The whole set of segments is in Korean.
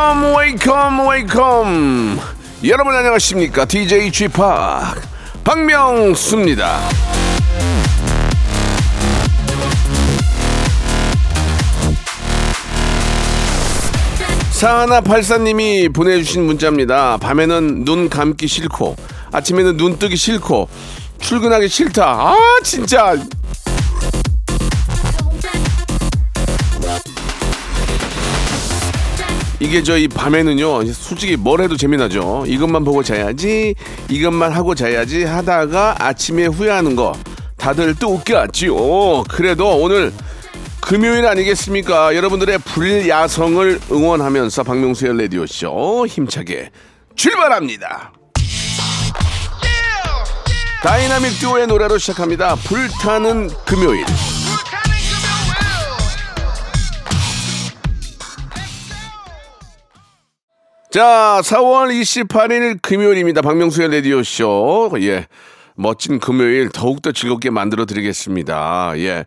Welcome, welcome, welcome. 여러분 안녕하십니까? DJ p 박명수입니다. 사하나 팔사님이 보내주신 문자입니다. 밤에는 눈 감기 싫고 아침에는 눈 뜨기 싫고 출근하기 싫다. 아 진짜 이게 저희 밤에는요 솔직히 뭘 해도 재미나죠. 이것만 보고 자야지 이것만 하고 자야지 하다가 아침에 후회하는 거 다들 또 웃겨왔지요. 그래도 오늘 금요일 아니겠습니까? 여러분들의 불야성을 응원하면서 박명수의 라디오쇼 힘차게 출발합니다. 다이나믹 듀오의 노래로 시작합니다. 불타는 금요일. 자, 4월 28일 금요일입니다. 박명수의 라디오쇼. 예. 멋진 금요일 더욱더 즐겁게 만들어 드리겠습니다. 예.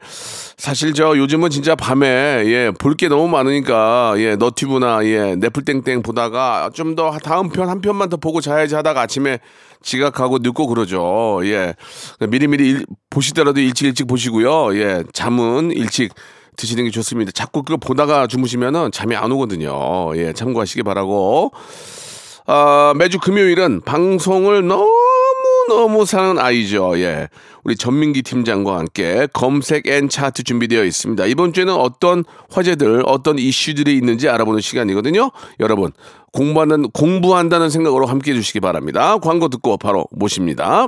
사실 저 요즘은 진짜 밤에 예, 볼 게 너무 많으니까 예, 너튜브나 예, 넷플땡땡 보다가 좀 더 다음 편 한 편만 더 보고 자야지 하다가 아침에 지각하고 늦고 그러죠. 예. 미리미리 일, 보시더라도 일찍 일찍 보시고요. 예. 잠은 일찍 드시는 게 좋습니다. 자꾸 그거 보다가 주무시면은 잠이 안 오거든요. 예, 참고하시기 바라고. 아, 매주 금요일은 방송을 너무 너무 사는 아이죠. 예. 우리 전민기 팀장과 함께 검색 앤 차트 준비되어 있습니다. 이번 주에는 어떤 화제들, 어떤 이슈들이 있는지 알아보는 시간이거든요. 여러분, 공부하는, 공부한다는 생각으로 함께 해주시기 바랍니다. 광고 듣고 바로 모십니다.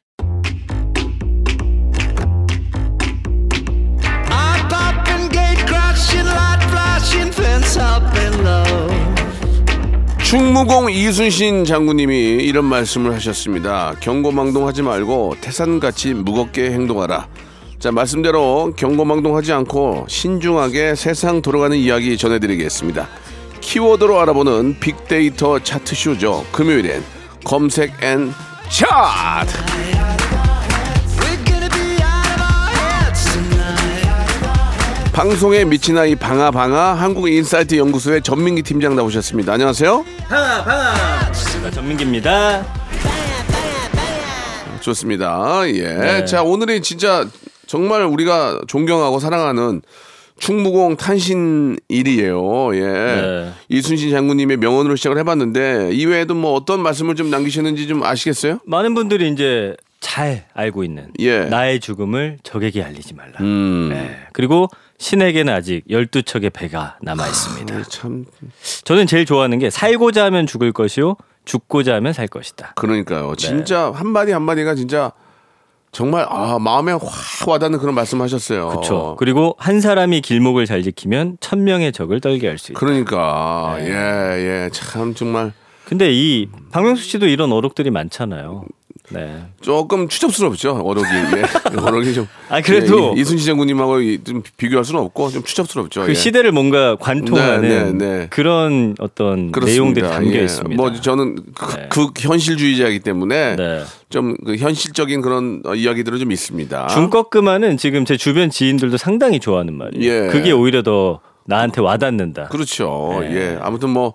충무공 이순신 장군님이 이런 말씀을 하셨습니다. 경거망동하지 말고 태산같이 무겁게 행동하라. 자 말씀대로 경거망동하지 않고 신중하게 세상 돌아가는 이야기 전해드리겠습니다. 키워드로 알아보는 빅데이터 차트쇼죠. 금요일엔 검색 앤 차트. 방송에 미친 아이 방아 방아 한국인사이트 연구소의 전민기 팀장 나오셨습니다. 안녕하세요. 전민기입니다 좋습니다. 예. 네. 자, 오늘이 진짜 정말 우리가 존경하고 사랑하는 충무공 탄신일이에요. 예. 네. 이순신 장군님의 명언으로 시작을 해봤는데 이외에도 뭐 어떤 말씀을 좀 남기셨는지 좀 아시겠어요? 많은 분들이 이제 잘 알고 있는 예. 나의 죽음을 적에게 알리지 말라 음. 네. 그리고 신에게는 아직 12척의 배가 남아 있습니다 아, 참 저는 제일 좋아하는 게 살고자 하면 죽을 것이요 죽고자 하면 살 것이다 그러니까요. 네. 진짜 한마디 한 마디가 진짜 정말 아, 마음에 확 와닿는 그런 말씀하셨어요. 그렇죠. 그리고 한 사람이 길목을 잘 지키면 천 명의 적을 떨게 할 수 있다. 그러니까 네. 예, 예. 참 정말 근데 이 박명수 씨도 이런 어록들이 많잖아요. 네. 조금 추접스럽죠 어록이 예. 어록이 좀. 아, 그래도- 예, 이- 이순신 장군님하고 이- 좀 비교할 수는 없고 좀 추접스럽죠. 그 예. 시대를 뭔가 관통하는 네, 네, 네. 그런 어떤 그렇습니다. 내용들이 담겨 예. 있습니다. 뭐 저는 극, 네. 극 현실주의자이기 때문에 네. 좀그 현실적인 그런 어, 이야기들은 좀 있습니다. 중꺾음하는 지금 제 주변 지인들도 상당히 좋아하는 말이에요. 예. 그게 오히려 더 나한테 와닿는다. 그렇죠. 네. 예. 아무튼 뭐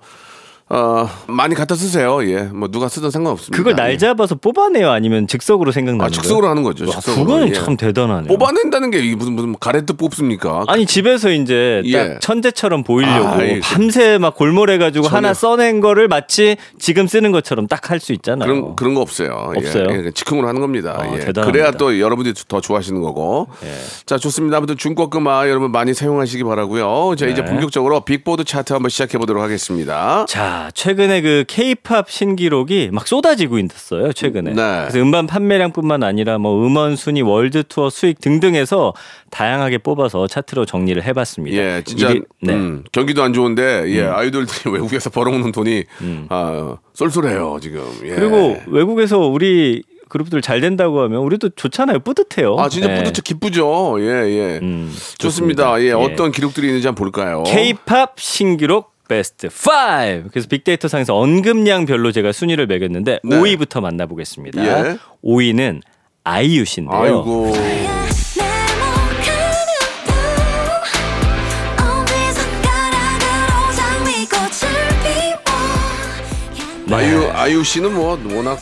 어, 많이 갖다 쓰세요. 예. 뭐 누가 쓰든 상관없습니다. 그걸 예. 날 잡아서 뽑아내요, 아니면 즉석으로 생각나는 아? 즉석으로 하는 거죠. 와, 즉석으로. 그거는 예. 참 대단하네요. 뽑아낸다는 게 무슨 무슨 가래떡 뽑습니까? 아니 집에서 이제 딱 예. 천재처럼 보이려고 아이, 그- 밤새 막 골몰해 가지고 전혀. 하나 써낸 거를 마치 지금 쓰는 것처럼 딱 할 수 있잖아요. 그런 그런 거 없어요. 없어요? 예, 예, 즉흥으로 하는 겁니다. 아, 예. 대단합니다. 그래야 또 여러분들이 더 좋아하시는 거고. 예. 자 좋습니다. 아무튼 중고금화 여러분 많이 사용하시기 바라고요. 자 이제 네. 본격적으로 빅보드 차트 한번 시작해 보도록 하겠습니다. 자 자, 최근에 그 K-팝 신기록이 막 쏟아지고 있었어요, 최근에. 네. 그래서 음반 판매량뿐만 아니라 뭐 음원 순위, 월드 투어 수익 등등해서 다양하게 뽑아서 차트로 정리를 해 봤습니다. 예, 진짜 네. 음, 경기도 안 좋은데 예, 아이돌들이 외국에서 벌어오는 돈이 아, 쏠쏠해요 지금. 예. 음. 그리고 외국에서 우리 그룹들 잘 된다고 하면 우리도 좋잖아요. 뿌듯해요. 아 진짜 예. 뿌듯해 기쁘죠. 예, 예. 음, 좋습니다. 좋습니다. 예, 예. 어떤 기록들이 있는지 한번 볼까요? K-팝 신기록 베스트 5. 그래서 빅데이터 상에서 언급량별로 제가 순위를 매겼는데 네. 5위부터 만나보겠습니다. 예. 5위는 아이유 씨인데요. 아이고. 아이유 아이유 씨는 뭐 워낙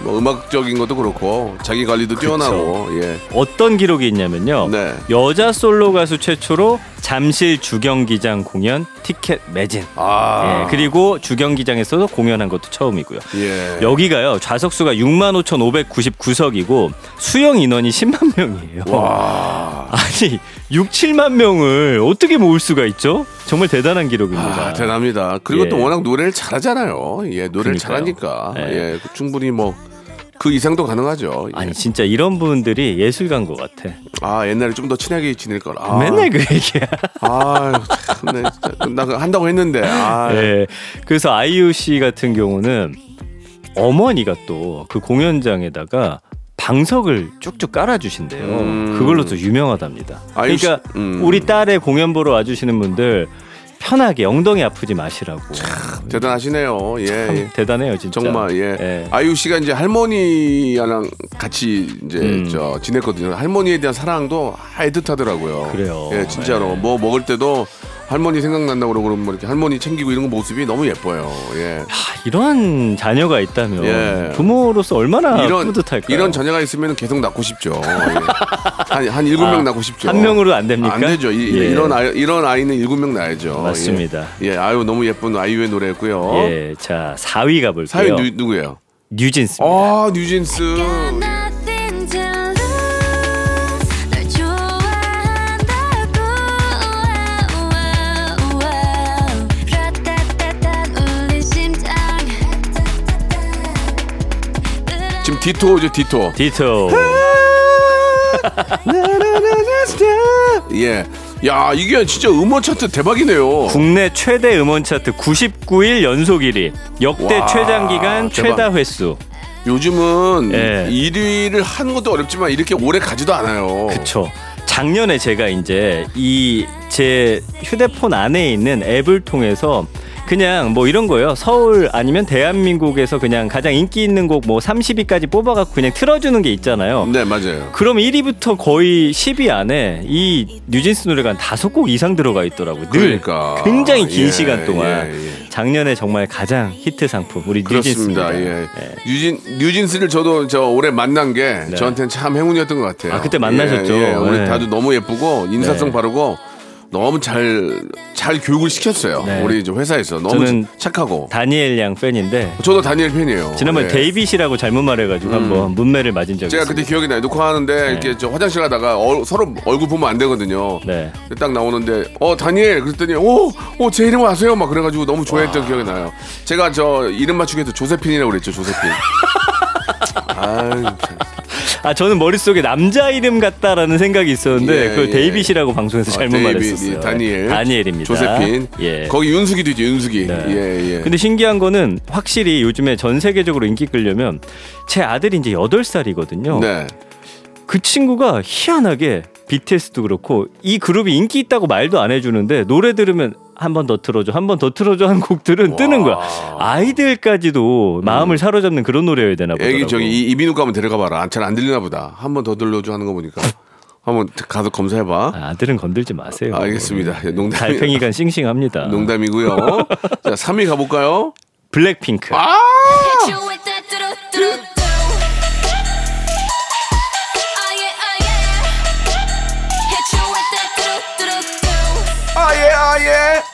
뭐 음악적인 것도 그렇고 자기 관리도 뛰어나고 예. 어떤 기록이 있냐면요. 네. 여자 솔로 가수 최초로 잠실 주경기장 공연 티켓 매진. 아. 예, 그리고 주경기장에서도 공연한 것도 처음이고요. 예. 여기가요 좌석수가 65,599석이고 수용 인원이 10만 명이에요. 와. 아니 6, 7만 명을 어떻게 모을 수가 있죠? 정말 대단한 기록입니다. 아, 대단합니다. 그리고 예. 또 워낙 노래를 잘하잖아요. 예, 노래를 그러니까요. 잘하니까. 예. 예, 충분히 뭐 그 이상도 가능하죠. 예. 아니 진짜 이런 분들이 예술가인 것 같아. 아, 옛날에 좀 더 친하게 지낼 걸. 아. 맨날 그 얘기야. 아, 네, 나 그거 한다고 했는데. 아. 네. 그래서 아이유 씨 같은 경우는 어머니가 또 그 공연장에다가 방석을 쭉쭉 깔아주신대요. 음. 그걸로 또 유명하답니다. 그러니까 음. 우리 딸의 공연 보러 와주시는 분들 편하게 엉덩이 아프지 마시라고. 대단하시네요. 예. 참 예. 대단해요 진짜. 정말 예. 예. 아이유 씨가 이제 할머니랑 같이 이제 음. 저 지냈거든요. 할머니에 대한 사랑도 하이듯하더라고요. 그래요. 예, 진짜로 예. 뭐 먹을 때도 할머니 생각난다고 그러고 뭐 이렇게 할머니 챙기고 이런 모습이 너무 예뻐요. 예. 하, 이런 자녀가 있다면 예. 부모로서 얼마나 이런 뿌듯할까요? 이런 자녀가 있으면 계속 낳고 싶죠. 예. 한한 일곱 명 아, 낳고 싶죠. 한 명으로 안 됩니까? 안 되죠. 이, 예. 런 아이, 이런 아이는 일곱 명 낳아야죠. 맞습니다. 예. 예, 아유 너무 예쁜 아이유의 노래였고요. 예, 자 4위 가볼게요. 사위 누, 누구예요? 뉴진스입니다. 아 뉴진스. 디토죠 디토. 디토. 예. 야 이게 진짜 음원 차트 대박이네요. 국내 최대 음원 차트 99일 연속 1위. 역대 와, 최장 기간 대박. 최다 횟수. 요즘은 예. 1위를 하는 것도 어렵지만 이렇게 오래 가지도 않아요. 그쵸. 작년에 제가 이제 이 제 휴대폰 안에 있는 앱을 통해서 그냥 뭐 이런 거예요. 서울 아니면 대한민국에서 그냥 가장 인기 있는 곡 뭐 30위까지 뽑아갖고 그냥 틀어주는 게 있잖아요. 네 맞아요. 그럼 1위부터 거의 10위 안에 이 뉴진스 노래가 한 다섯 곡 이상 들어가 있더라고요. 늘 그러니까. 굉장히 긴 예, 시간 동안 예, 예. 작년에 정말 가장 히트 상품 우리 그렇습니다. 뉴진스입니다. 예. 예. 뉴진 뉴진스를 저도 저 올해 만난 게 네. 저한테는 참 행운이었던 것 같아요. 아, 그때 만나셨죠? 예, 예. 우리 네. 다들 너무 예쁘고 인사성 네. 바르고 너무 잘 잘 교육을 시켰어요. 네. 우리 이제 회사에서 너무 저는 착하고. 다니엘 양 팬인데 저도 다니엘 팬이에요. 지난번에 예. 데이빗이라고 잘못 말해가지고 한번 뭇매를 맞은 적이 제가 있어요. 그때 기억이 나요. 녹화하는데 이렇게 저 화장실 가다가 어, 서로 얼굴 보면 안 되거든요. 네. 딱 나오는데 어 다니엘 그랬더니 오오 제 이름 아세요? 막 그래가지고 너무 좋아했던 기억이 나요. 제가 저 이름 맞추기 해서 조세핀이라고 그랬죠 조세핀. 아유 참. 아 저는 머릿속에 남자 이름 같다라는 생각이 있었는데 예, 그걸 예. 데이빗이라고 방송에서 아, 잘못 데이빗, 말했었어요. 이 다니엘, 다니엘입니다. 조세핀. 예. 거기 윤숙이도 있죠 윤숙이. 네. 예 예. 근데 신기한 거는 확실히 요즘에 전 세계적으로 인기 끌려면 제 아들이 이제 8살이거든요. 네. 그 친구가 희한하게 BTS도 그렇고 이 그룹이 인기 있다고 말도 안 해주는데 노래 들으면 한 번 더 틀어줘, 한 번 더 틀어줘 하는 곡들은 뜨는 거야. 아이들까지도 마음을 사로잡는 그런 노래여야 되나 보더라고. 애기 저기 이- 이비인후과 한번 데려가 봐라. 잘 안 들리나 보다. 한 번 더 들려줘 하는 거 보니까. 한번 가서 검사해봐. 아, 아들은 건들지 마세요. 알겠습니다. 예, 농담이- 달팽이가 싱싱합니다. 농담이고요. 자 3위 가볼까요? 블랙핑크. 아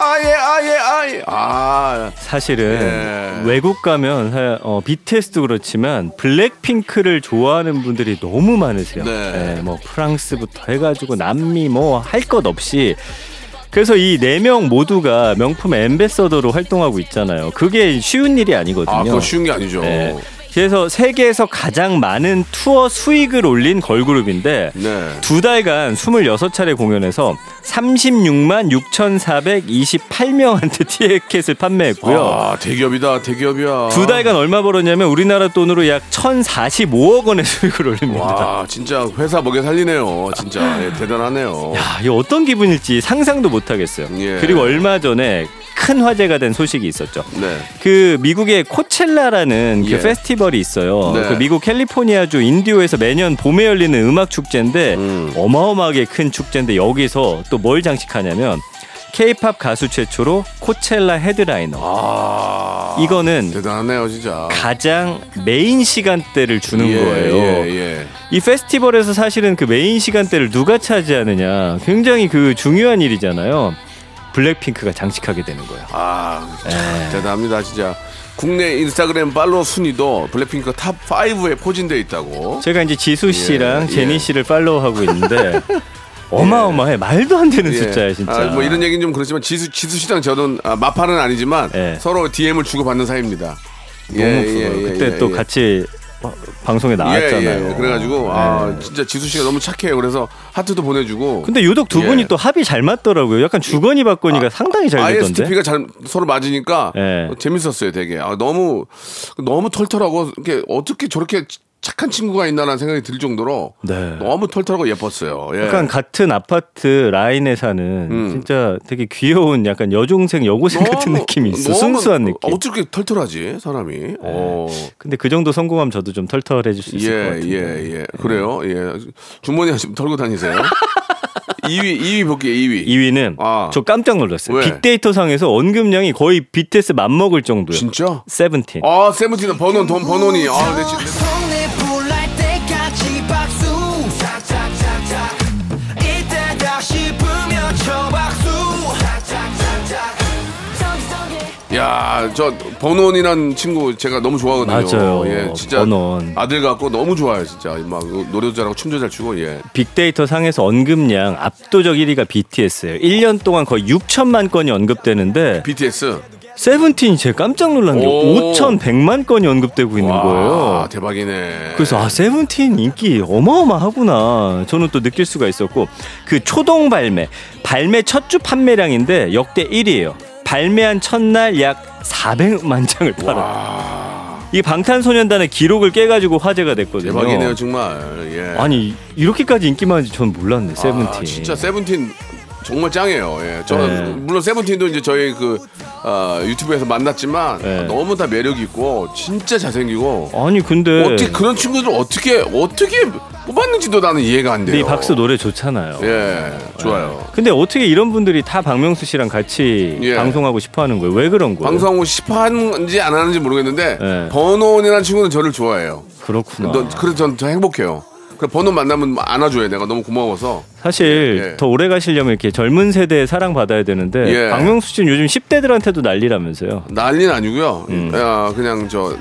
아예 아예 아예 아 사실은 예. 외국 가면 사- 어, BTS도 그렇지만 블랙핑크를 좋아하는 분들이 너무 많으세요. 네. 예, 뭐 프랑스부터 해가지고 남미 뭐 할 것 없이 그래서 이 네 명 모두가 명품 엠베서더로 활동하고 있잖아요. 그게 쉬운 일이 아니거든요. 아, 그거 쉬운 게 아니죠. 네. 그래서 세계에서 가장 많은 투어 수익을 올린 걸그룹인데 네. 두 달간 26차례 공연에서 36만 6,428명한테 티켓을 판매했고요. 아, 대기업이다, 대기업이야. 두 달간 얼마 벌었냐면 우리나라 돈으로 약 1,045억 원의 수익을 올립니다. 와, 진짜 회사 먹여 살리네요. 진짜 예, 대단하네요. 야, 이게 어떤 기분일지 상상도 못 하겠어요. 예. 그리고 얼마 전에 큰 화제가 된 소식이 있었죠. 네. 그 미국의 코첼라라는 예. 그 페스티벌이 있어요. 네. 그 미국 캘리포니아주 인디오에서 매년 봄에 열리는 음악 축제인데 음. 어마어마하게 큰 축제인데 여기서 또 뭘 장식하냐면 K-팝 가수 최초로 코첼라 헤드라이너. 아. 이거는 대단하네요, 진짜. 가장 메인 시간대를 주는 예, 거예요. 예, 예. 이 페스티벌에서 사실은 그 메인 시간대를 누가 차지하느냐 굉장히 그 중요한 일이잖아요. 블랙핑크가 장식하게 되는 거예요. 아, 참 예. 대단합니다, 진짜. 국내 인스타그램 팔로워 순위도 블랙핑크 top 5에 포진되어 있다고. 제가 이제 지수 씨랑 예, 제니 예. 씨를 follow하고 있는데 어마어마해 말도 안 되는 숫자예요 진짜. 아, 뭐 이런 얘기는 좀 그렇지만 지수 지수 씨랑 저는 아, 마팔은 아니지만 예. 서로 DM을 주고 받는 사이입니다. 너무 부러워요. 그때 또 같이 어, 방송에 나왔잖아요. 예, 예. 그래가지고 아 진짜 지수 씨가 너무 착해요. 그래서 하트도 보내주고. 근데 유독 두 예. 분이 또 합이 잘 맞더라고요. 약간 주거니 받거니가 상당히 잘 되던데. ISTP가 잘 서로 맞으니까 예. 어, 재밌었어요, 되게. 아, 너무 너무 털털하고 이렇게 어떻게 저렇게 착한 친구가 있나라는 생각이 들 정도로 네. 너무 털털하고 예뻤어요. 예. 약간 같은 아파트 라인에 사는 음. 진짜 되게 귀여운 약간 여중생 여고생 같은 너무- 느낌이 있어. 순수한 느낌. 네. 어떻게 털털하지 사람이? 어. 근데 그 정도 성공하면 저도 좀 털털해질 수 있을 것 예, 같은데. 예, 예. 그래요. 예. 주머니 하시면 털고 다니세요. 2위, 2위 볼게요. 2위. 2위는 아. 저 깜짝 놀랐어요. 왜? 빅데이터 상에서 언급량이 거의 BTS 맞먹을 정도예요. 진짜? 세븐틴. 아, 세븐틴 번원 돈 번원이. 아, 내 진- 야, 저 번원이란 친구 제가 너무 좋아하거든요. 맞아요. 예, 진짜 번원. 아들 같고 너무 좋아요, 진짜. 막 노래도 잘하고 춤도 잘 추고 예. 빅데이터 상에서 언급량 압도적 1위가 BTS예요. 1년 동안 거의 6천만 건이 언급되는데 BTS. 세븐틴이 제가 깜짝 놀란 게 오. 5,100만 건이 언급되고 있는 와, 거예요. 대박이네. 그래서 아 세븐틴 인기 어마어마하구나 저는 또 느낄 수가 있었고 그 초동 발매 발매 첫 주 판매량인데 역대 1위예요 발매한 첫날 약 400만 장을 팔아 이 방탄소년단의 기록을 깨가지고 화제가 됐거든요 대박이네요, 정말. 예. 아니 이렇게까지 인기 많은지 전 몰랐네 세븐틴 아, 진짜 세븐틴 정말 짱이에요. 예. 저 네. 물론 세븐틴도 이제 저희 그 아, 유튜브에서 만났지만 네. 너무 다 매력 있고 진짜 잘생기고 아니 근데 어떻게 그런 친구들 어떻게 어떻게 뽑았는지도 나는 이해가 안 돼요. 이 박수 노래 좋잖아요 예, 좋아요. 근데 어떻게 이런 분들이 다 박명수 씨랑 같이 예. 방송하고 싶어 하는 거예요? 왜 그런 거예요? 방송하고 싶어 하는지 안 하는지 모르겠는데 네. 번원이라는 친구는 저를 좋아해요. 그렇구나. 너, 그래서 전, 저 행복해요. 그 번원 만나면 안아줘요. 내가 너무 고마워서. 사실 예, 예. 더 오래 가시려면 이렇게 젊은 세대에 사랑받아야 되는데 예. 박명수 씨는 요즘 10대들한테도 난리라면서요. 난리는 아니고요. 음. 아, 그냥 저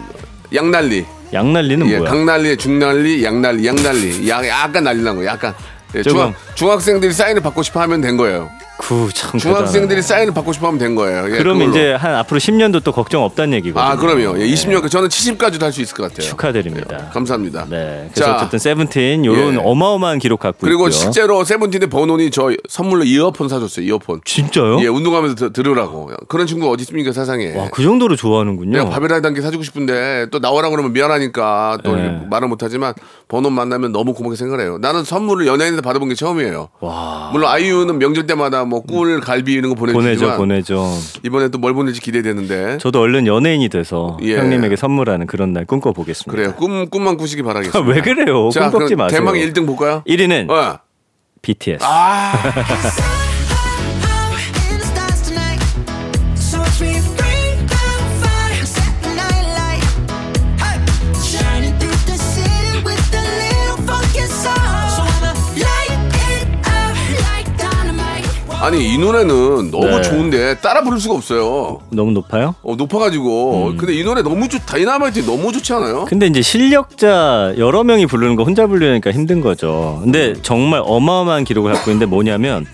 양난리. 양난리는 예, 뭐야? 강난리, 중난리, 양난리, 양난리. 야, 약간 난리 난 거. 약간. 예, 조금. 중학, 중학생들이 사인을 받고 싶어 하면 된 거예요. 구참 중학생들이 사인을 받고 싶어 하면 된 거예요. 예, 그럼 그걸로. 이제 한 앞으로 10년도 또 걱정 없다는 얘기거든요. 아, 그럼요. 예, 20년, 저는 70까지도 할 수 있을 것 같아요. 축하드립니다. 예, 감사합니다. 네. 그래서 자, 어쨌든 세븐틴 요런 예. 어마어마한 기록 갖고 그리고 있고요. 실제로 세븐틴의 번원이 저 선물로 이어폰 사줬어요. 이어폰. 진짜요? 예, 운동하면서 들- 들으라고. 그런 친구 어디 있습니까, 세상에. 와, 그 정도로 좋아하는군요. 내가 밥이라도 한개 사주고 싶은데 또 나오라 그러면 미안하니까 또 네. 이렇게 말을 못하지만 번호 만나면 너무 고맙게 생각해요. 나는 선물을 연예인한테 받아본 게 처음이에요. 와. 물론 아이유는 명절 때마다 뭐 꿀, 갈비 이런 거 보내죠, 보내주지만 보내죠. 이번에 또 뭘 보낼지 기대되는데 저도 얼른 연예인이 돼서 예. 형님에게 선물하는 그런 날 꿈꿔 보겠습니다. 그래요. 꿈 꿈만 꾸시기 바라겠습니다. 왜 그래요? 자, 꿈 그럼 마세요. 대망 1등 볼까요? 1위는 어. BTS. 아, 아니 이 노래는 너무 네. 좋은데 따라 부를 수가 없어요. 너무 높아요? 어, 높아가지고 음. 근데 이 노래 너무 좋 다이나마이트 너무 좋지 않아요? 근데 이제 실력자 여러 명이 부르는 거 혼자 부르니까 힘든 거죠. 근데 음. 정말 어마어마한 기록을 갖고 있는데 뭐냐면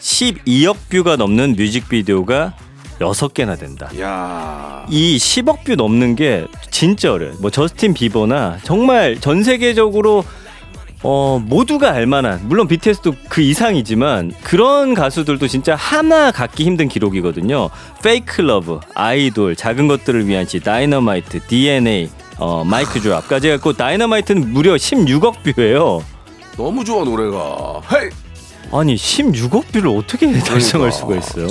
12억 view가 넘는 뮤직비디오가 6개나 된다. 야. 이 10억 view 넘는 게 진짜 어려워요. 뭐 저스틴 비버나 정말 전 세계적으로 어 모두가 알만한 물론 BTS도 그 이상이지만 그런 가수들도 진짜 하나 갖기 힘든 기록이거든요. Fake Love, 아이돌, 작은 것들을 위한 시, 다이너마이트, DNA, 어 Mic Drop까지 해갖고 다이너마이트는 무려 16억 view예요. 너무 좋아 노래가. Hey. 아니 16억 view를 어떻게 달성할 수가 있어요?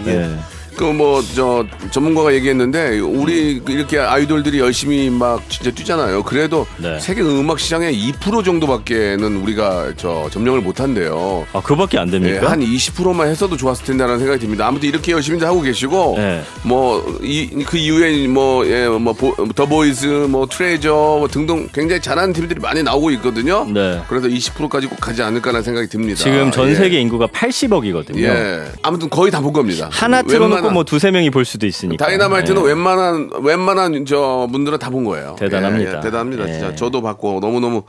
이게 네. 그뭐저 전문가가 얘기했는데 우리 이렇게 아이돌들이 열심히 막 진짜 뛰잖아요. 그래도 네. 세계 음악 시장의 2% 정도밖에는 우리가 저 점령을 못 한대요. 아 그밖에 안 예, 됩니까? 한 20%만 했어도 좋았을 텐데라는 생각이 듭니다. 아무튼 이렇게 열심히 하고 계시고 네. 뭐그 이후에 뭐예뭐더 보이즈 뭐 트레저 뭐 등등 굉장히 잘하는 팀들이 많이 나오고 있거든요. 네. 그래서 20%까지 꼭 가지 않을까라는 생각이 듭니다. 지금 전 예. 세계 인구가 80억이거든요. 예. 아무튼 거의 다 본 겁니다. 하나 틀어놓고 웬만한- 뭐 두세 명이 볼 수도 있으니까. 다이나마이트는 예. 웬만한 웬만한 저 분들은 다 본 거예요. 대단합니다. 예, 예, 대단합니다. 예. 진짜 저도 봤고 너무 너무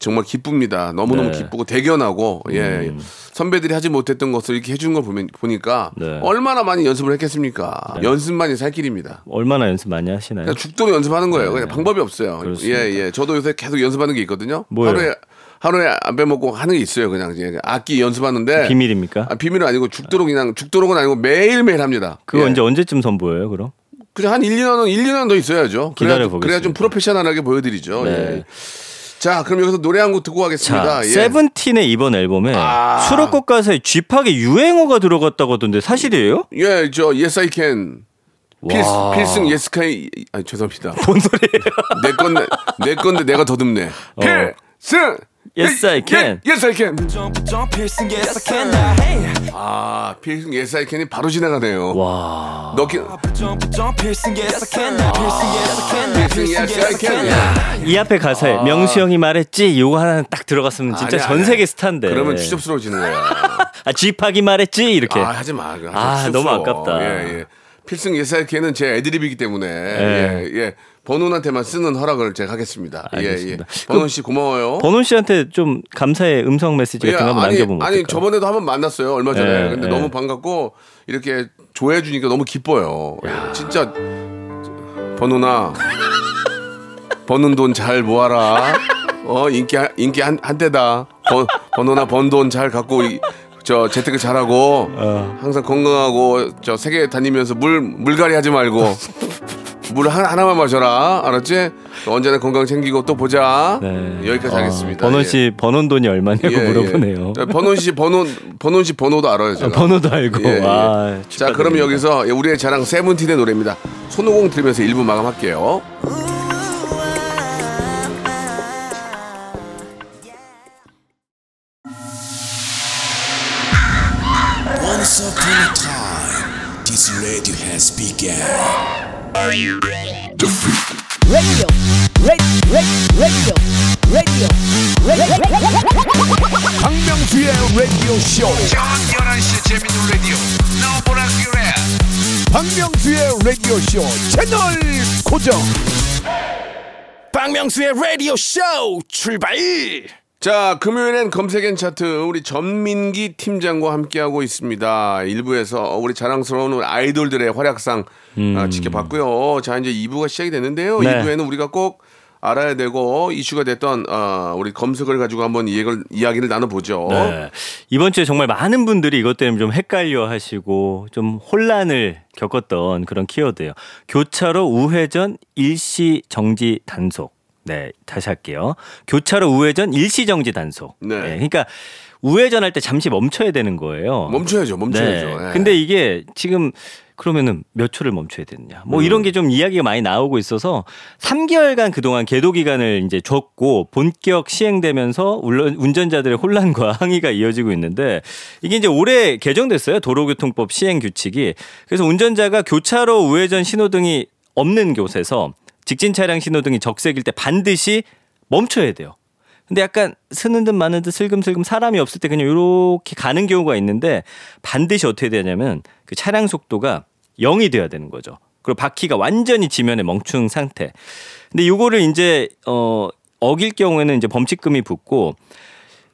정말 기쁩니다. 너무 너무 네. 음. 기쁘고 대견하고 예 선배들이 하지 못했던 것을 이렇게 해주는 걸 보면 보니까 네. 얼마나 많이 연습을 했겠습니까? 연습만이 살 길입니다. 얼마나 연습 많이 하시나요? 그냥 죽도록 연습하는 거예요. 그냥 방법이 없어요. 네. 그렇습니다. 예, 예. 저도 요새 계속 연습하는 게 있거든요. 뭐예요? 하루에 하루에 안 빼먹고 하는 게 있어요. 그냥 이제 악기 연습하는데 비밀입니까? 아, 비밀은 아니고 죽도록 그냥 죽도록은 아니고 매일 매일 합니다. 그거 예. 언제 언제쯤 선보여요? 그럼? 그냥 한 1, 2년은 1, 2년 더 있어야죠. 그래야, 기다려보겠습니다. 그래야 좀 프로페셔널하게 보여드리죠. 네. 예. 자, 그럼 여기서 노래 한 곡 듣고 가겠습니다. 자, 예. 세븐틴의 이번 앨범에 아. 수록곡 가사에 쥐팍의 유행어가 들어갔다고 하던데 사실이에요? 예, 저 Yes I Can. 필, 와. 필승 예스카이 아 죄송합니다. 뭔 소리예요? 내 건데 내 건데 내가 더듬네. 어. 필 승 Yes, I can. 예, Yes I Can. Yes, I 아, 필승 Yes I Can이 바로 지나가네요. 와. 넣기 yes, I yes, I. 필승 Yes yes, I I Can. 이 앞에 가사에 명수 형이 말했지 요거 하나 딱 들어갔으면 진짜 아니야, 전 아니야. 세계 스타인데. 그러면 추접스러워지는 거야. 아 쥐팍이 말했지 이렇게. 아, 하지 마. 아. 너무 추접스러워. 아깝다. 예, 예. 필승 예사이케는 제 애드립이기 때문에 예, 예. 번훈한테만 쓰는 허락을 제가 하겠습니다. 알겠습니다. 예, 예. 번훈 씨 고마워요. 번훈 씨한테 좀 감사의 음성 메시지 같은 거 한번 아니, 남겨보면 아니 어떨까요? 저번에도 한번 만났어요 얼마 전에. 예, 근데 예. 너무 반갑고 이렇게 좋아해 주니까 너무 기뻐요. 예, 진짜 번훈아, 버는 돈 잘 모아라. 어 인기 한- 인기 한 한대다. 번 번훈아 번돈 잘 갖고 이- 저 재테크 잘하고 어. 항상 건강하고 저 세계 다니면서 물 물갈이 하지 말고. 물 하나, 하나만 마셔라 알았지? 언제나 건강 챙기고 또 보자 네. 여기까지 어, 하겠습니다 예. 씨 번원 돈이 얼마냐고 예, 물어보네요. 예. 번원 씨 번원 번원 씨 번호도 알아요 제가. 아, 번호도 알고. 예, 예. 아, 자 그럼. 여기서 우리의 자랑 세븐틴의 노래입니다. 손오공 들으면서 1부 마감할게요. Has begun. radio, radio, radio, radio, radio. 박명수의 라디오 쇼. 박명수의 라디오 쇼 채널 고정. 박명수의 라디오 쇼 출발. 자 금요일엔 검색엔 차트 우리 전민기 팀장과 함께하고 있습니다. 1부에서 우리 자랑스러운 우리 아이돌들의 활약상 아, 지켜봤고요. 자 이제 2부가 시작이 됐는데요. 음. 네. 2부에는 우리가 꼭 알아야 되고 이슈가 됐던 어, 우리 검색을 가지고 한번 이야기를, 이야기를 나눠보죠. 네. 이번 주에 정말 많은 분들이 이것 때문에 좀 헷갈려 하시고 좀 혼란을 겪었던 그런 키워드예요. 교차로 우회전 일시 정지 단속. 네, 다시 할게요. 교차로 우회전 일시 정지 단속. 네. 그러니까 우회전할 때 잠시 멈춰야 되는 거예요. 멈춰야죠, 멈춰야죠. 네. 예. 근데 이게 지금 그러면은 몇 초를 멈춰야 되느냐. 음. 뭐 이런 게 좀 이야기가 많이 나오고 있어서 3개월간 그동안 계도 기간을 이제 줬고 본격 시행되면서 운전자들의 혼란과 항의가 이어지고 있는데 이게 이제 올해 개정됐어요. 도로교통법 시행 규칙이. 그래서 운전자가 교차로 우회전 신호등이 없는 곳에서 직진 차량 신호등이 적색일 때 반드시 멈춰야 돼요. 근데 약간 스는 듯 마는 듯 슬금슬금 사람이 없을 때 그냥 이렇게 가는 경우가 있는데 반드시 어떻게 되냐면 그 차량 속도가 0이 돼야 되는 거죠. 그리고 바퀴가 완전히 지면에 멈춘 상태. 근데 요거를 이제 어 어길 경우에는 이제 범칙금이 붙고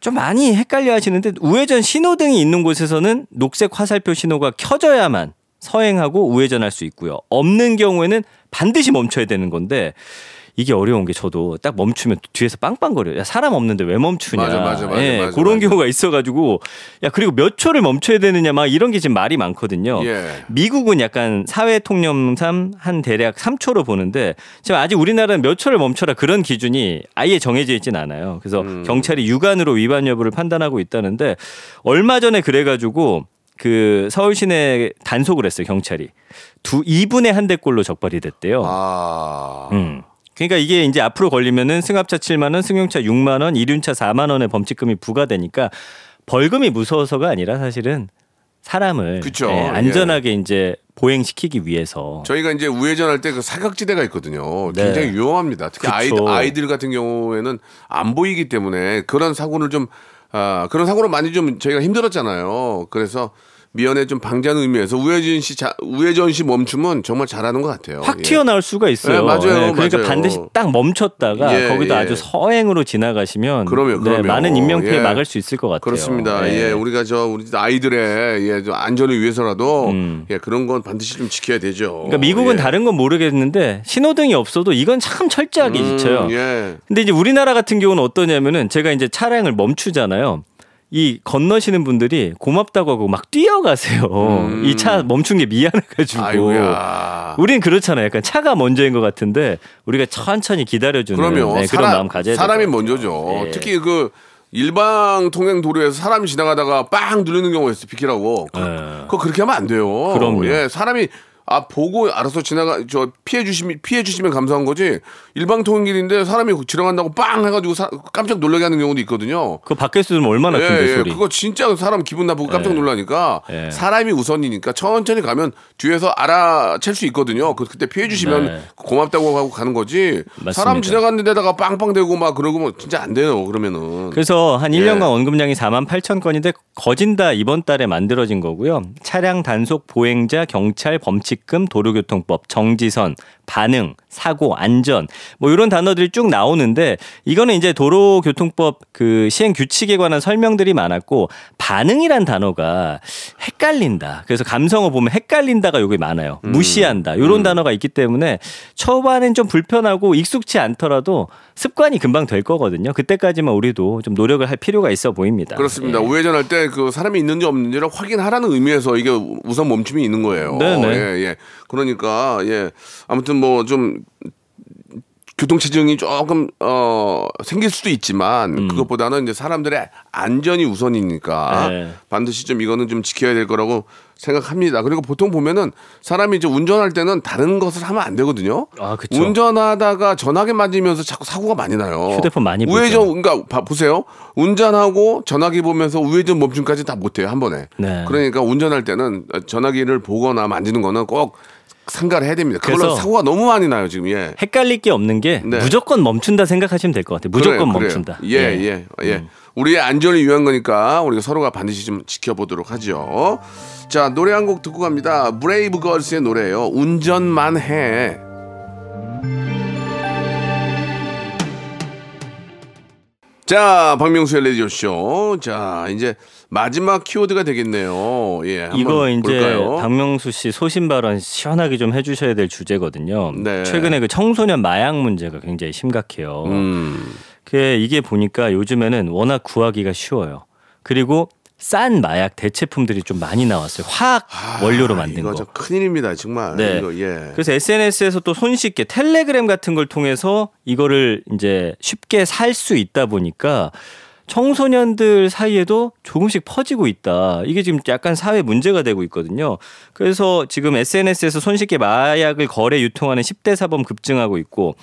좀 많이 헷갈려 하시는데 우회전 신호등이 있는 곳에서는 녹색 화살표 신호가 켜져야만 서행하고 우회전할 수 있고요. 없는 경우에는 반드시 멈춰야 되는 건데 이게 어려운 게 저도 딱 멈추면 뒤에서 빵빵거려요. 야, 사람 없는데 왜 멈추냐. 맞아, 맞아, 맞아, 예, 맞아, 그런 맞아. 경우가 있어가지고 야 그리고 몇 초를 멈춰야 되느냐 막 이런 게 지금 말이 많거든요. 예. 미국은 약간 사회 통념상 한 대략 3초로 보는데 지금 아직 우리나라는 몇 초를 멈춰라 그런 기준이 아예 정해져 있진 않아요. 그래서 음. 경찰이 육안으로 위반 여부를 판단하고 있다는데 얼마 전에 그래가지고 그 서울 시내 단속을 했어요 경찰이 두 2분의 한 대꼴로 적발이 됐대요. 아. 음. 그러니까 이게 이제 앞으로 걸리면은 승합차 7만 원, 승용차 6만 원, 이륜차 4만 원의 범칙금이 부과되니까 벌금이 무서워서가 아니라 사실은 사람을 그쵸. 예, 안전하게 이제 보행시키기 위해서 저희가 이제 우회전할 때 그 사각지대가 있거든요. 네. 굉장히 위험합니다. 특히 아이, 그쵸. 아이들 같은 경우에는 안 보이기 때문에 그런 사고를 좀, 아, 그런 사고로 많이 좀 저희가 힘들었잖아요. 그래서 미연에 좀 방지하는 의미에서 우회전 시, 자, 우회전 시 멈춤은 정말 잘하는 것 같아요. 확 예. 튀어나올 수가 있어요. 네, 맞아요, 그러니까 맞아요. 반드시 딱 멈췄다가 예, 거기도 예. 아주 서행으로 지나가시면 그럼요, 네, 그럼요. 많은 인명 피해 예. 막을 수 있을 것 같아요. 그렇습니다. 예. 예, 우리가 저 우리 아이들의 예, 좀 안전을 위해서라도 음. 예, 그런 건 반드시 좀 지켜야 되죠. 그러니까 미국은 예. 다른 건 모르겠는데 신호등이 없어도 이건 참 철저하게 음, 지켜요. 예. 근데 이제 우리나라 같은 경우는 어떠냐면은 제가 이제 차량을 멈추잖아요. 이 건너시는 분들이 고맙다고 하고 막 뛰어가세요. 이차 멈춘 게 미안해가지고. 음. 아이고야. 우린 그렇잖아요. 약간 차가 먼저인 것 같은데 우리가 천천히 기다려주는 네, 그런 사람, 마음 가져야 사람이. 먼저죠. 예. 특히 그 일방 통행 도로에서 사람이 지나가다가 빵 누르는 경우가 있어 비키라고. 그, 예. 그거 그렇게 하면 안 돼요. 그럼요. 예, 사람이 아 보고 알아서 지나가 저 피해 주시면 피해 주시면 감사한 거지. 일방 통행길인데 사람이 지나간다고 빵 해가지고 사- 깜짝 놀라게 하는 경우도 있거든요. 그 밖에서 들으면 얼마나 예, 큰데 예, 소리. 그거 진짜 사람 기분 나쁘고 깜짝 놀라니까 예. 사람이 우선이니까 천천히 가면 뒤에서 알아챌 수 있거든요. 그 그때 피해 주시면 네. 고맙다고 하고 가는 거지. 맞습니다. 사람 지나가는 데다가 빵빵 대고 막 그러고 뭐 진짜 안 돼요. 그러면은. 그래서 한 예. 1년간 원금량이 4만 8천 건인데 거진다 이번 달에 만들어진 거고요. 차량 단속 보행자 경찰 범칙 금 도로교통법 정지선 반응 사고 안전 뭐 이런 단어들이 쭉 나오는데 이거는 이제 도로교통법 그 시행 규칙에 관한 설명들이 많았고 반응이란 단어가 헷갈린다. 그래서 감성어 보면 헷갈린다가 여기 많아요. 음. 무시한다. 이런 단어가 있기 때문에 초반엔 좀 불편하고 익숙치 않더라도 습관이 금방 될 거거든요. 그때까지만 우리도 좀 노력을 할 필요가 있어 보입니다. 그렇습니다. 예. 우회전할 때 그 사람이 있는지 없는지를 확인하라는 의미에서 이게 우선 멈춤이 있는 거예요. 네네. 예, 예. 그러니까 예. 아무튼 뭐 좀 교통체증이 조금 어 생길 수도 있지만 그것보다는 이제 사람들의 안전이 우선이니까 음. 네. 반드시 좀 이거는 좀 지켜야 될 거라고 생각합니다. 그리고 보통 보면은 사람이 이제 운전할 때는 다른 것을 하면 안 되거든요. 아, 그쵸. 운전하다가 전화기 맞으면서 자꾸 사고가 많이 나요. 휴대폰 많이 우회전 보죠. 그러니까 봐- 보세요. 운전하고 전화기 보면서 우회전 멈춤까지 다 못해요 한 번에. 네. 그러니까 운전할 때는 전화기를 보거나 만지는 거는 꼭 상가를 해야 됩니다. 그걸로 그래서 사고가 너무 많이 나요 지금. 예. 헷갈릴 게 없는 게 네. 무조건 멈춘다 생각하시면 될 것 같아요. 무조건 그래요, 멈춘다. 그래요. 예, 예, 예. 우리의 안전을 위한 거니까 우리가 서로가 반드시 좀 지켜보도록 하죠. 자, 노래 한 곡 듣고 갑니다. 브레이브 걸스의 노래예요. 운전만 해. 자, 박명수의 라디오쇼. 자, 이제 마지막 키워드가 되겠네요. 예. 이거 이제 볼까요? 박명수 씨 소신 발언 시원하게 좀 해주셔야 될 주제거든요. 네. 최근에 그 청소년 마약 문제가 굉장히 심각해요. 음. 그 이게 보니까 요즘에는 워낙 구하기가 쉬워요. 그리고 싼 마약 대체품들이 좀 많이 나왔어요. 화학 원료로 만든 아, 이거 거. 저 큰일입니다, 정말. 네. 이거 예. 그래서 SNS에서 또 손쉽게 텔레그램 같은 걸 통해서 이거를 이제 쉽게 살 수 있다 보니까 청소년들 사이에도 조금씩 퍼지고 있다. 이게 지금 약간 사회 문제가 되고 있거든요. 그래서 지금 SNS에서 손쉽게 마약을 거래 유통하는 10대 사범 급증하고 있고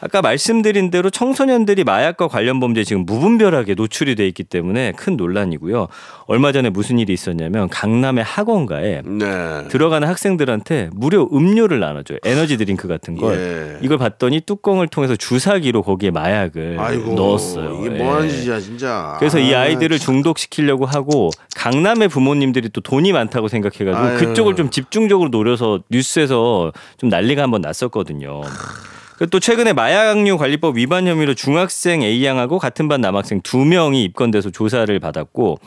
아까 말씀드린 대로 청소년들이 마약과 관련 범죄에 지금 무분별하게 노출이 돼 있기 때문에 큰 논란이고요. 얼마 전에 무슨 일이 있었냐면 강남의 학원가에 네. 들어가는 학생들한테 무료 음료를 나눠줘요. 에너지 드링크 같은 걸. 예. 이걸 봤더니 뚜껑을 통해서 주사기로 거기에 마약을 아이고. 넣었어요. 이게 예. 뭐 하는 짓이야, 진짜. 그래서 이 아, 아이들을 중독시키려고 하고 강남의 부모님들이 또 돈이 많다고 생각해가지고 아유. 그쪽을 좀 집중적으로 노려서 뉴스에서 좀 난리가 한번 났었거든요. 그또 최근에 마약류 관리법 위반 혐의로 중학생 A 양하고 같은 반 남학생 두 명이 입건돼서 조사를 받았고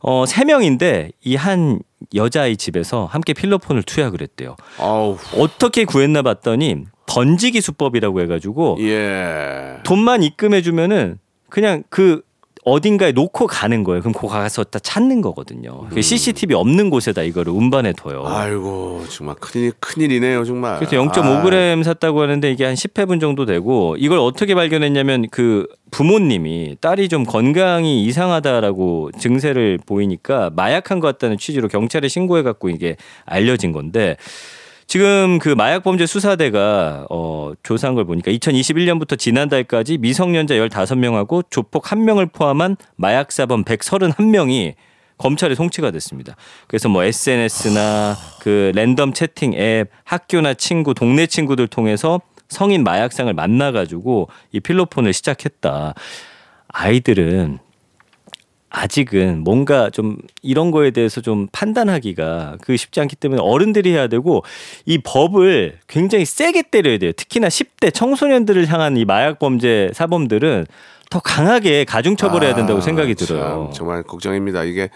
어, 세 명인데 이 한 여자아이 집에서 함께 필로폰을 투약을 했대요. 아우. 어떻게 구했나 봤더니 던지기 수법이라고 해가지고 예. 돈만 입금해 주면은 그냥 그 어딘가에 놓고 가는 거예요. 그럼 거 가서 다 찾는 거거든요. 그 CCTV 없는 곳에다 이거를 운반해 둬요. 아이고 정말 큰일 큰일이네요 정말. 그래서 0.5g 샀다고 하는데 이게 한 10회분 정도 되고 이걸 어떻게 발견했냐면 그 부모님이 딸이 좀 건강이 이상하다라고 증세를 보이니까 마약한 것 같다는 취지로 경찰에 신고해 갖고 이게 알려진 건데 지금 그 마약 범죄 수사대가 어 조사한 걸 보니까 2021년부터 지난달까지 미성년자 15명하고 조폭 1명을 포함한 마약 사범 131명이 검찰에 송치가 됐습니다. 그래서 뭐 SNS나 그 랜덤 채팅 앱, 학교나 친구, 동네 친구들 통해서 성인 마약상을 만나 가지고 이 필로폰을 시작했다. 아이들은 아직은 뭔가 좀 이런 거에 대해서 좀 판단하기가 그 쉽지 않기 때문에 어른들이 해야 되고 이 법을 굉장히 세게 때려야 돼요. 특히나 10대 청소년들을 향한 이 마약 범죄 사범들은 더 강하게 가중 처벌해야 된다고 생각이 아, 참, 들어요. 정말 걱정입니다. 이게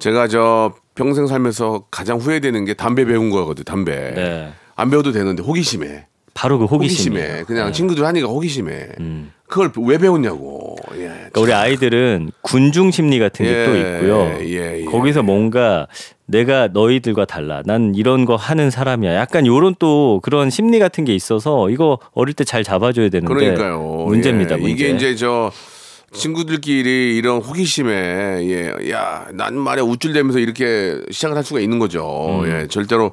제가 저 평생 살면서 가장 후회되는 게 담배 배운 거거든. 담배. 네. 안 배워도 되는데 호기심에. 바로 그 호기심에. 그냥 네. 친구들 하니까 호기심에. 음. 그걸 왜 배웠냐고. 예. 그러니까 우리 아이들은 군중 심리 같은 게 또 예, 있고요. 예, 예. 거기서 뭔가 내가 너희들과 달라. 난 이런 거 하는 사람이야. 약간 요런 또 그런 심리 같은 게 있어서 이거 어릴 때 잘 잡아줘야 되는데 그러니까요. 문제입니다. 예, 문제. 이게 이제 저 친구들끼리 이런 호기심에 예, 야, 난 말이야 우쭐대면서 이렇게 시작을 할 수가 있는 거죠. 음. 예, 절대로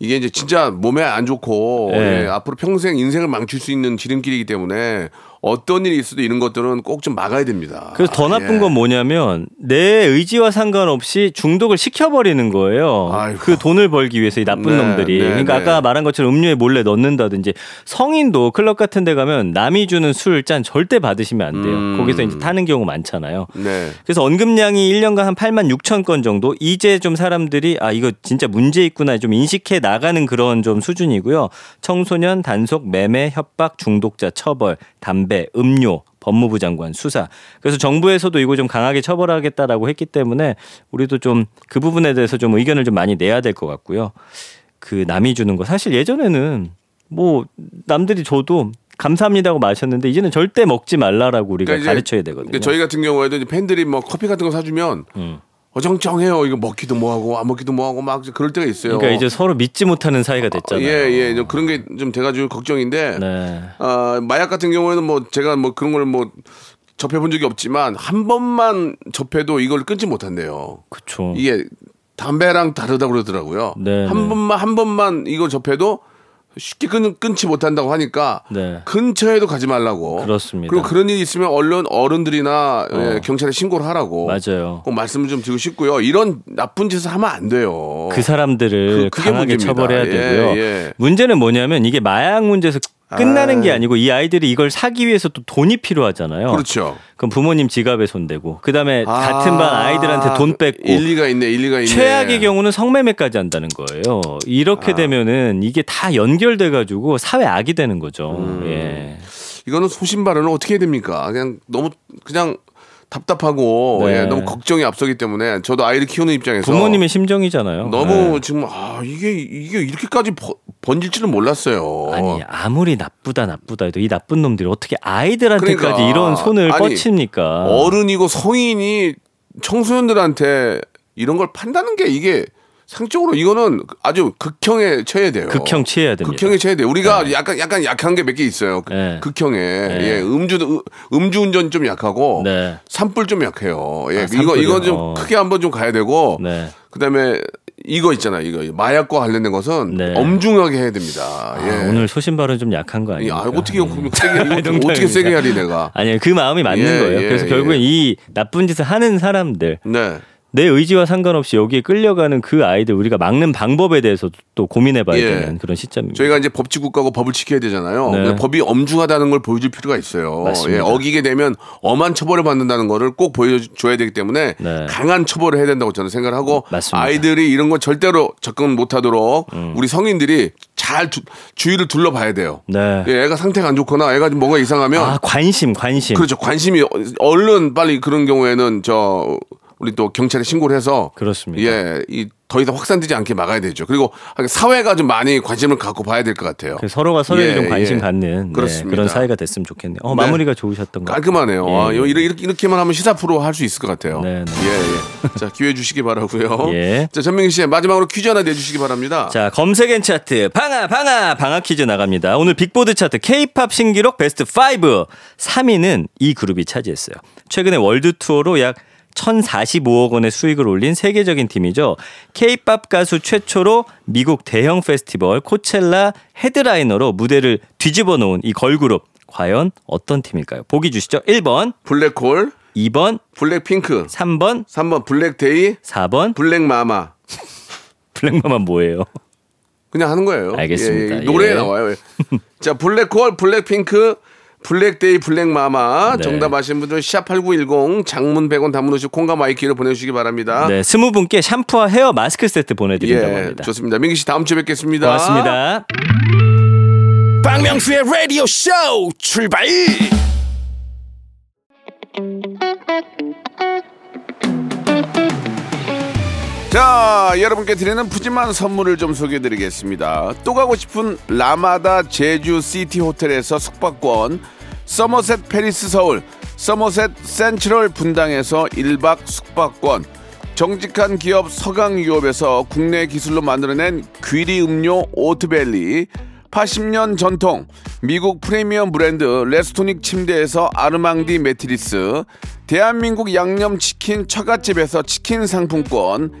이게 이제 진짜 몸에 안 좋고 예. 예, 앞으로 평생 인생을 망칠 수 있는 지름길이기 때문에 어떤 일이 있어도 이런 것들은 꼭 좀 막아야 됩니다. 그래서 더 나쁜 예. 건 뭐냐면 내 의지와 상관없이 중독을 시켜버리는 거예요. 아이고. 그 돈을 벌기 위해서 이 나쁜 네, 놈들이. 네, 그러니까 네. 아까 말한 것처럼 음료에 몰래 넣는다든지 성인도 클럽 같은 데 가면 남이 주는 술짠 절대 받으시면 안 돼요. 음. 거기서 이제 타는 경우 많잖아요. 네. 그래서 언급량이 1년간 한 8만 6천 건 정도 이제 좀 사람들이 아 이거 진짜 문제 있구나 좀 인식해 나가는 그런 좀 수준이고요. 청소년 단속 매매 협박 중독자 처벌 담배 음료 법무부 장관 수사. 그래서 정부에서도 이거 좀 강하게 처벌하겠다라고 했기 때문에 우리도 좀 그 부분에 대해서 좀 의견을 좀 많이 내야 될 것 같고요. 그 남이 주는 거 사실 예전에는 뭐 남들이 줘도 감사합니다고 마셨는데 이제는 절대 먹지 말라라고 우리가 그러니까 가르쳐야 되거든요. 그러니까 저희 같은 경우에도 팬들이 뭐 커피 같은 거 사주면 음. 어정쩡해요. 이거 먹기도 뭐하고 안 먹기도 뭐하고 막 그럴 때가 있어요. 그러니까 이제 서로 믿지 못하는 사이가 됐잖아요. 예, 예. 좀 그런 게 좀 돼가지고 걱정인데. 네. 아, 마약 같은 경우에는 뭐 제가 뭐 그런 걸 뭐 접해본 적이 없지만 한 번만 접해도 이걸 끊지 못한대요. 그렇죠. 이게 담배랑 다르다고 그러더라고요. 네, 한 네. 번만 한 번만 이거 접해도 쉽게 끊, 끊지 못한다고 하니까 네. 근처에도 가지 말라고. 그렇습니다. 그리고 그런 일이 있으면 얼른 어른들이나 예, 경찰에 신고를 하라고. 맞아요. 꼭 말씀을 좀 드리고 싶고요. 이런 나쁜 짓을 하면 안 돼요. 그 사람들을 그- 강하게 문제입니다. 처벌해야 예, 되고요. 예. 문제는 뭐냐면 이게 마약 문제에서 끝나는 아. 게 아니고 이 아이들이 이걸 사기 위해서 또 돈이 필요하잖아요. 그렇죠. 그럼 부모님 지갑에 손대고 그다음에 아, 같은 반 아이들한테 돈 뺏고 일리가 있네, 일리가 있네. 최악의 경우는 성매매까지 한다는 거예요. 아. 이렇게 되면은 이게 다 연결돼 가지고 사회 악이 되는 거죠. 음. 예. 이거는 소신 발언을 어떻게 해야 됩니까? 그냥 너무 그냥 답답하고 네. 예, 너무 걱정이 앞서기 때문에 저도 아이를 키우는 입장에서 부모님의 심정이잖아요. 너무 네. 지금 아 이게 이게 이렇게까지 버- 번질 줄은 몰랐어요. 아니 아무리 나쁘다 나쁘다 해도 이 나쁜 놈들이 어떻게 아이들한테까지 그러니까. 이런 손을 아니, 뻗칩니까? 어른이고 성인이 청소년들한테 이런 걸 판다는 게 이게 상적으로 이거는 아주 극형에 처해야 돼요. 극형 취해야 됩니다. 극형에 처해야 돼요. 우리가 약간 약간 약한 게 몇 개 있어요. 그- 네. 극형에 예, 음주 음주 운전 좀 약하고 네. 산불 좀 약해요. 예, 아, 이거? 이거 좀 어. 크게 한번 좀 가야 되고 네. 그다음에 이거 있잖아 이거 마약과 관련된 것은 네. 엄중하게 해야 됩니다. 아, 예. 오늘 소신 발언 좀 약한 거 이, 아니에요? 아, 어떻게 세게 어떻게. 세게 하리 내가. 아니요 그 마음이 맞는 예, 거예요. 예, 그래서 예. 결국엔 이 나쁜 짓을 하는 사람들 네. 내 의지와 상관없이 여기에 끌려가는 그 아이들 우리가 막는 방법에 대해서 또 고민해봐야 예. 되는 그런 시점입니다. 저희가 이제 법치 국가고 법을 지켜야 되잖아요. 네. 법이 엄중하다는 걸 보여줄 필요가 있어요. 예, 어기게 되면 엄한 처벌을 받는다는 거를 꼭 보여줘야 되기 때문에 네. 강한 처벌을 해야 된다고 저는 생각을 하고 맞습니다. 음. 아이들이 이런 거 절대로 접근 못하도록 우리 성인들이 잘 두- 주의를 둘러봐야 돼요. 네. 예, 애가 상태가 안 좋거나 애가 좀 뭔가 이상하면 아 관심 관심. 그렇죠. 관심이 얼른 빨리 그런 경우에는 저 우리 또 경찰에 신고를 해서 그렇습니다. 예, 이 더 이상 확산되지 않게 막아야 되죠. 그리고 사회가 좀 많이 관심을 갖고 봐야 될 것 같아요. 그 서로가 서로에게 예, 좀 관심 예. 갖는 네. 그런 사이가 됐으면 좋겠네요. 어, 네. 마무리가 좋으셨던 것 같아요. 깔끔하네요. 아, 예. 이렇게, 이렇게, 이렇게만 하면 시사 프로 할 수 있을 것 같아요. 네, 네. 예, 예. 자, 기회 주시기 바라고요. 예. 자, 전명희 씨 마지막으로 퀴즈 하나 내주시기 바랍니다. 자 검색엔 차트 방아 방아 방아 퀴즈 나갑니다. 오늘 빅보드 차트 K-팝 신기록 베스트 5 3위는 이 그룹이 차지했어요. 최근에 world tour로 약 1,045억 원의 수익을 올린 세계적인 팀이죠. K-팝 가수 최초로 미국 대형 페스티벌 코첼라 headliner로 무대를 뒤집어 놓은 이 걸그룹 과연 어떤 팀일까요? 보기 주시죠. 1번, 블랙홀, 2번, 블랙핑크, 3번, 3번 블랙데이, 4번. 블랙마마. 블랙마마 뭐예요? 그냥 하는 거예요. 알겠습니다. 예, 예. 노래에 예. 나와요. 자, 블랙홀, 블랙핑크, 블랙데이, 블랙마마. 네. 정답 아시는 분들 샵8910 장문 100원 단문 오십 콩과 마이키로 보내주시기 바랍니다. 네, 스무 분께 샴푸와 헤어 마스크 세트 보내드린다고 예, 합니다. 좋습니다. 민기 씨 다음 주에 뵙겠습니다. 고맙습니다. 박명수의 라디오 쇼 출발 자, 여러분께 드리는 푸짐한 선물을 좀 소개해 드리겠습니다. 또 가고 싶은 라마다 제주 시티 호텔에서 숙박권, 서머셋 팰리스 서울, 서머셋 센트럴 분당에서 1박 숙박권, 정직한 기업 서강유업에서 국내 기술로 만들어낸 귀리 음료 오트벨리, 80년 전통 미국 프리미엄 브랜드 레스토닉 침대에서 아르망디 매트리스, 대한민국 양념치킨 처갓집에서 치킨 상품권,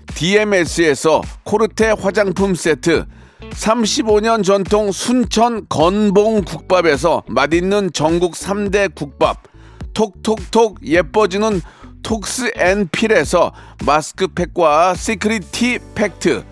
DMS에서 코르테 화장품 세트, 35년 전통 순천 건봉 국밥에서 맛있는 전국 3대 국밥, 톡톡톡 예뻐지는 톡스 앤 필에서 마스크팩과 시크릿 티 팩트,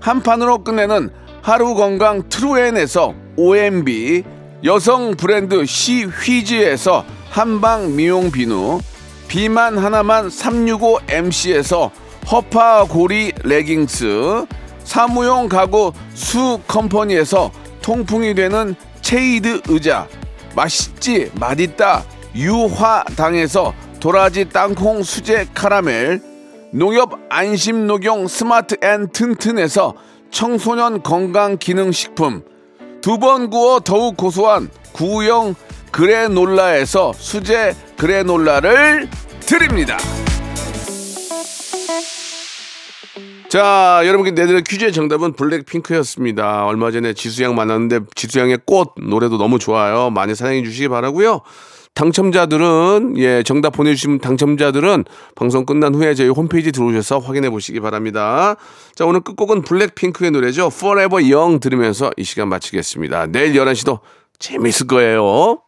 한 판으로 끝내는 하루 건강 트루엔에서 OMB, 여성 브랜드 시휘즈에서 한방 미용 비누, 비만 하나만 365MC에서 허파고리 레깅스, 사무용 가구 수 컴퍼니에서 통풍이 되는 체이드 의자, 맛있지 맛있다 유화당에서 도라지 땅콩 수제 카라멜, 농협 안심 녹용 스마트 앤 튼튼에서 청소년 건강 기능 식품, 두 번 구워 더욱 고소한 구형 그래놀라에서 수제 그래놀라를 드립니다. 자, 여러분께 내드릴 퀴즈의 정답은 블랙핑크였습니다. 얼마 전에 지수양 만났는데 지수양의 꽃 노래도 너무 좋아요. 많이 사랑해 주시기 바라고요. 당첨자들은 예 정답 보내주신 당첨자들은 방송 끝난 후에 저희 홈페이지 들어오셔서 확인해 보시기 바랍니다. 자 오늘 끝곡은 블랙핑크의 노래죠. Forever Young 들으면서 이 시간 마치겠습니다. 내일 11시도 재밌을 거예요.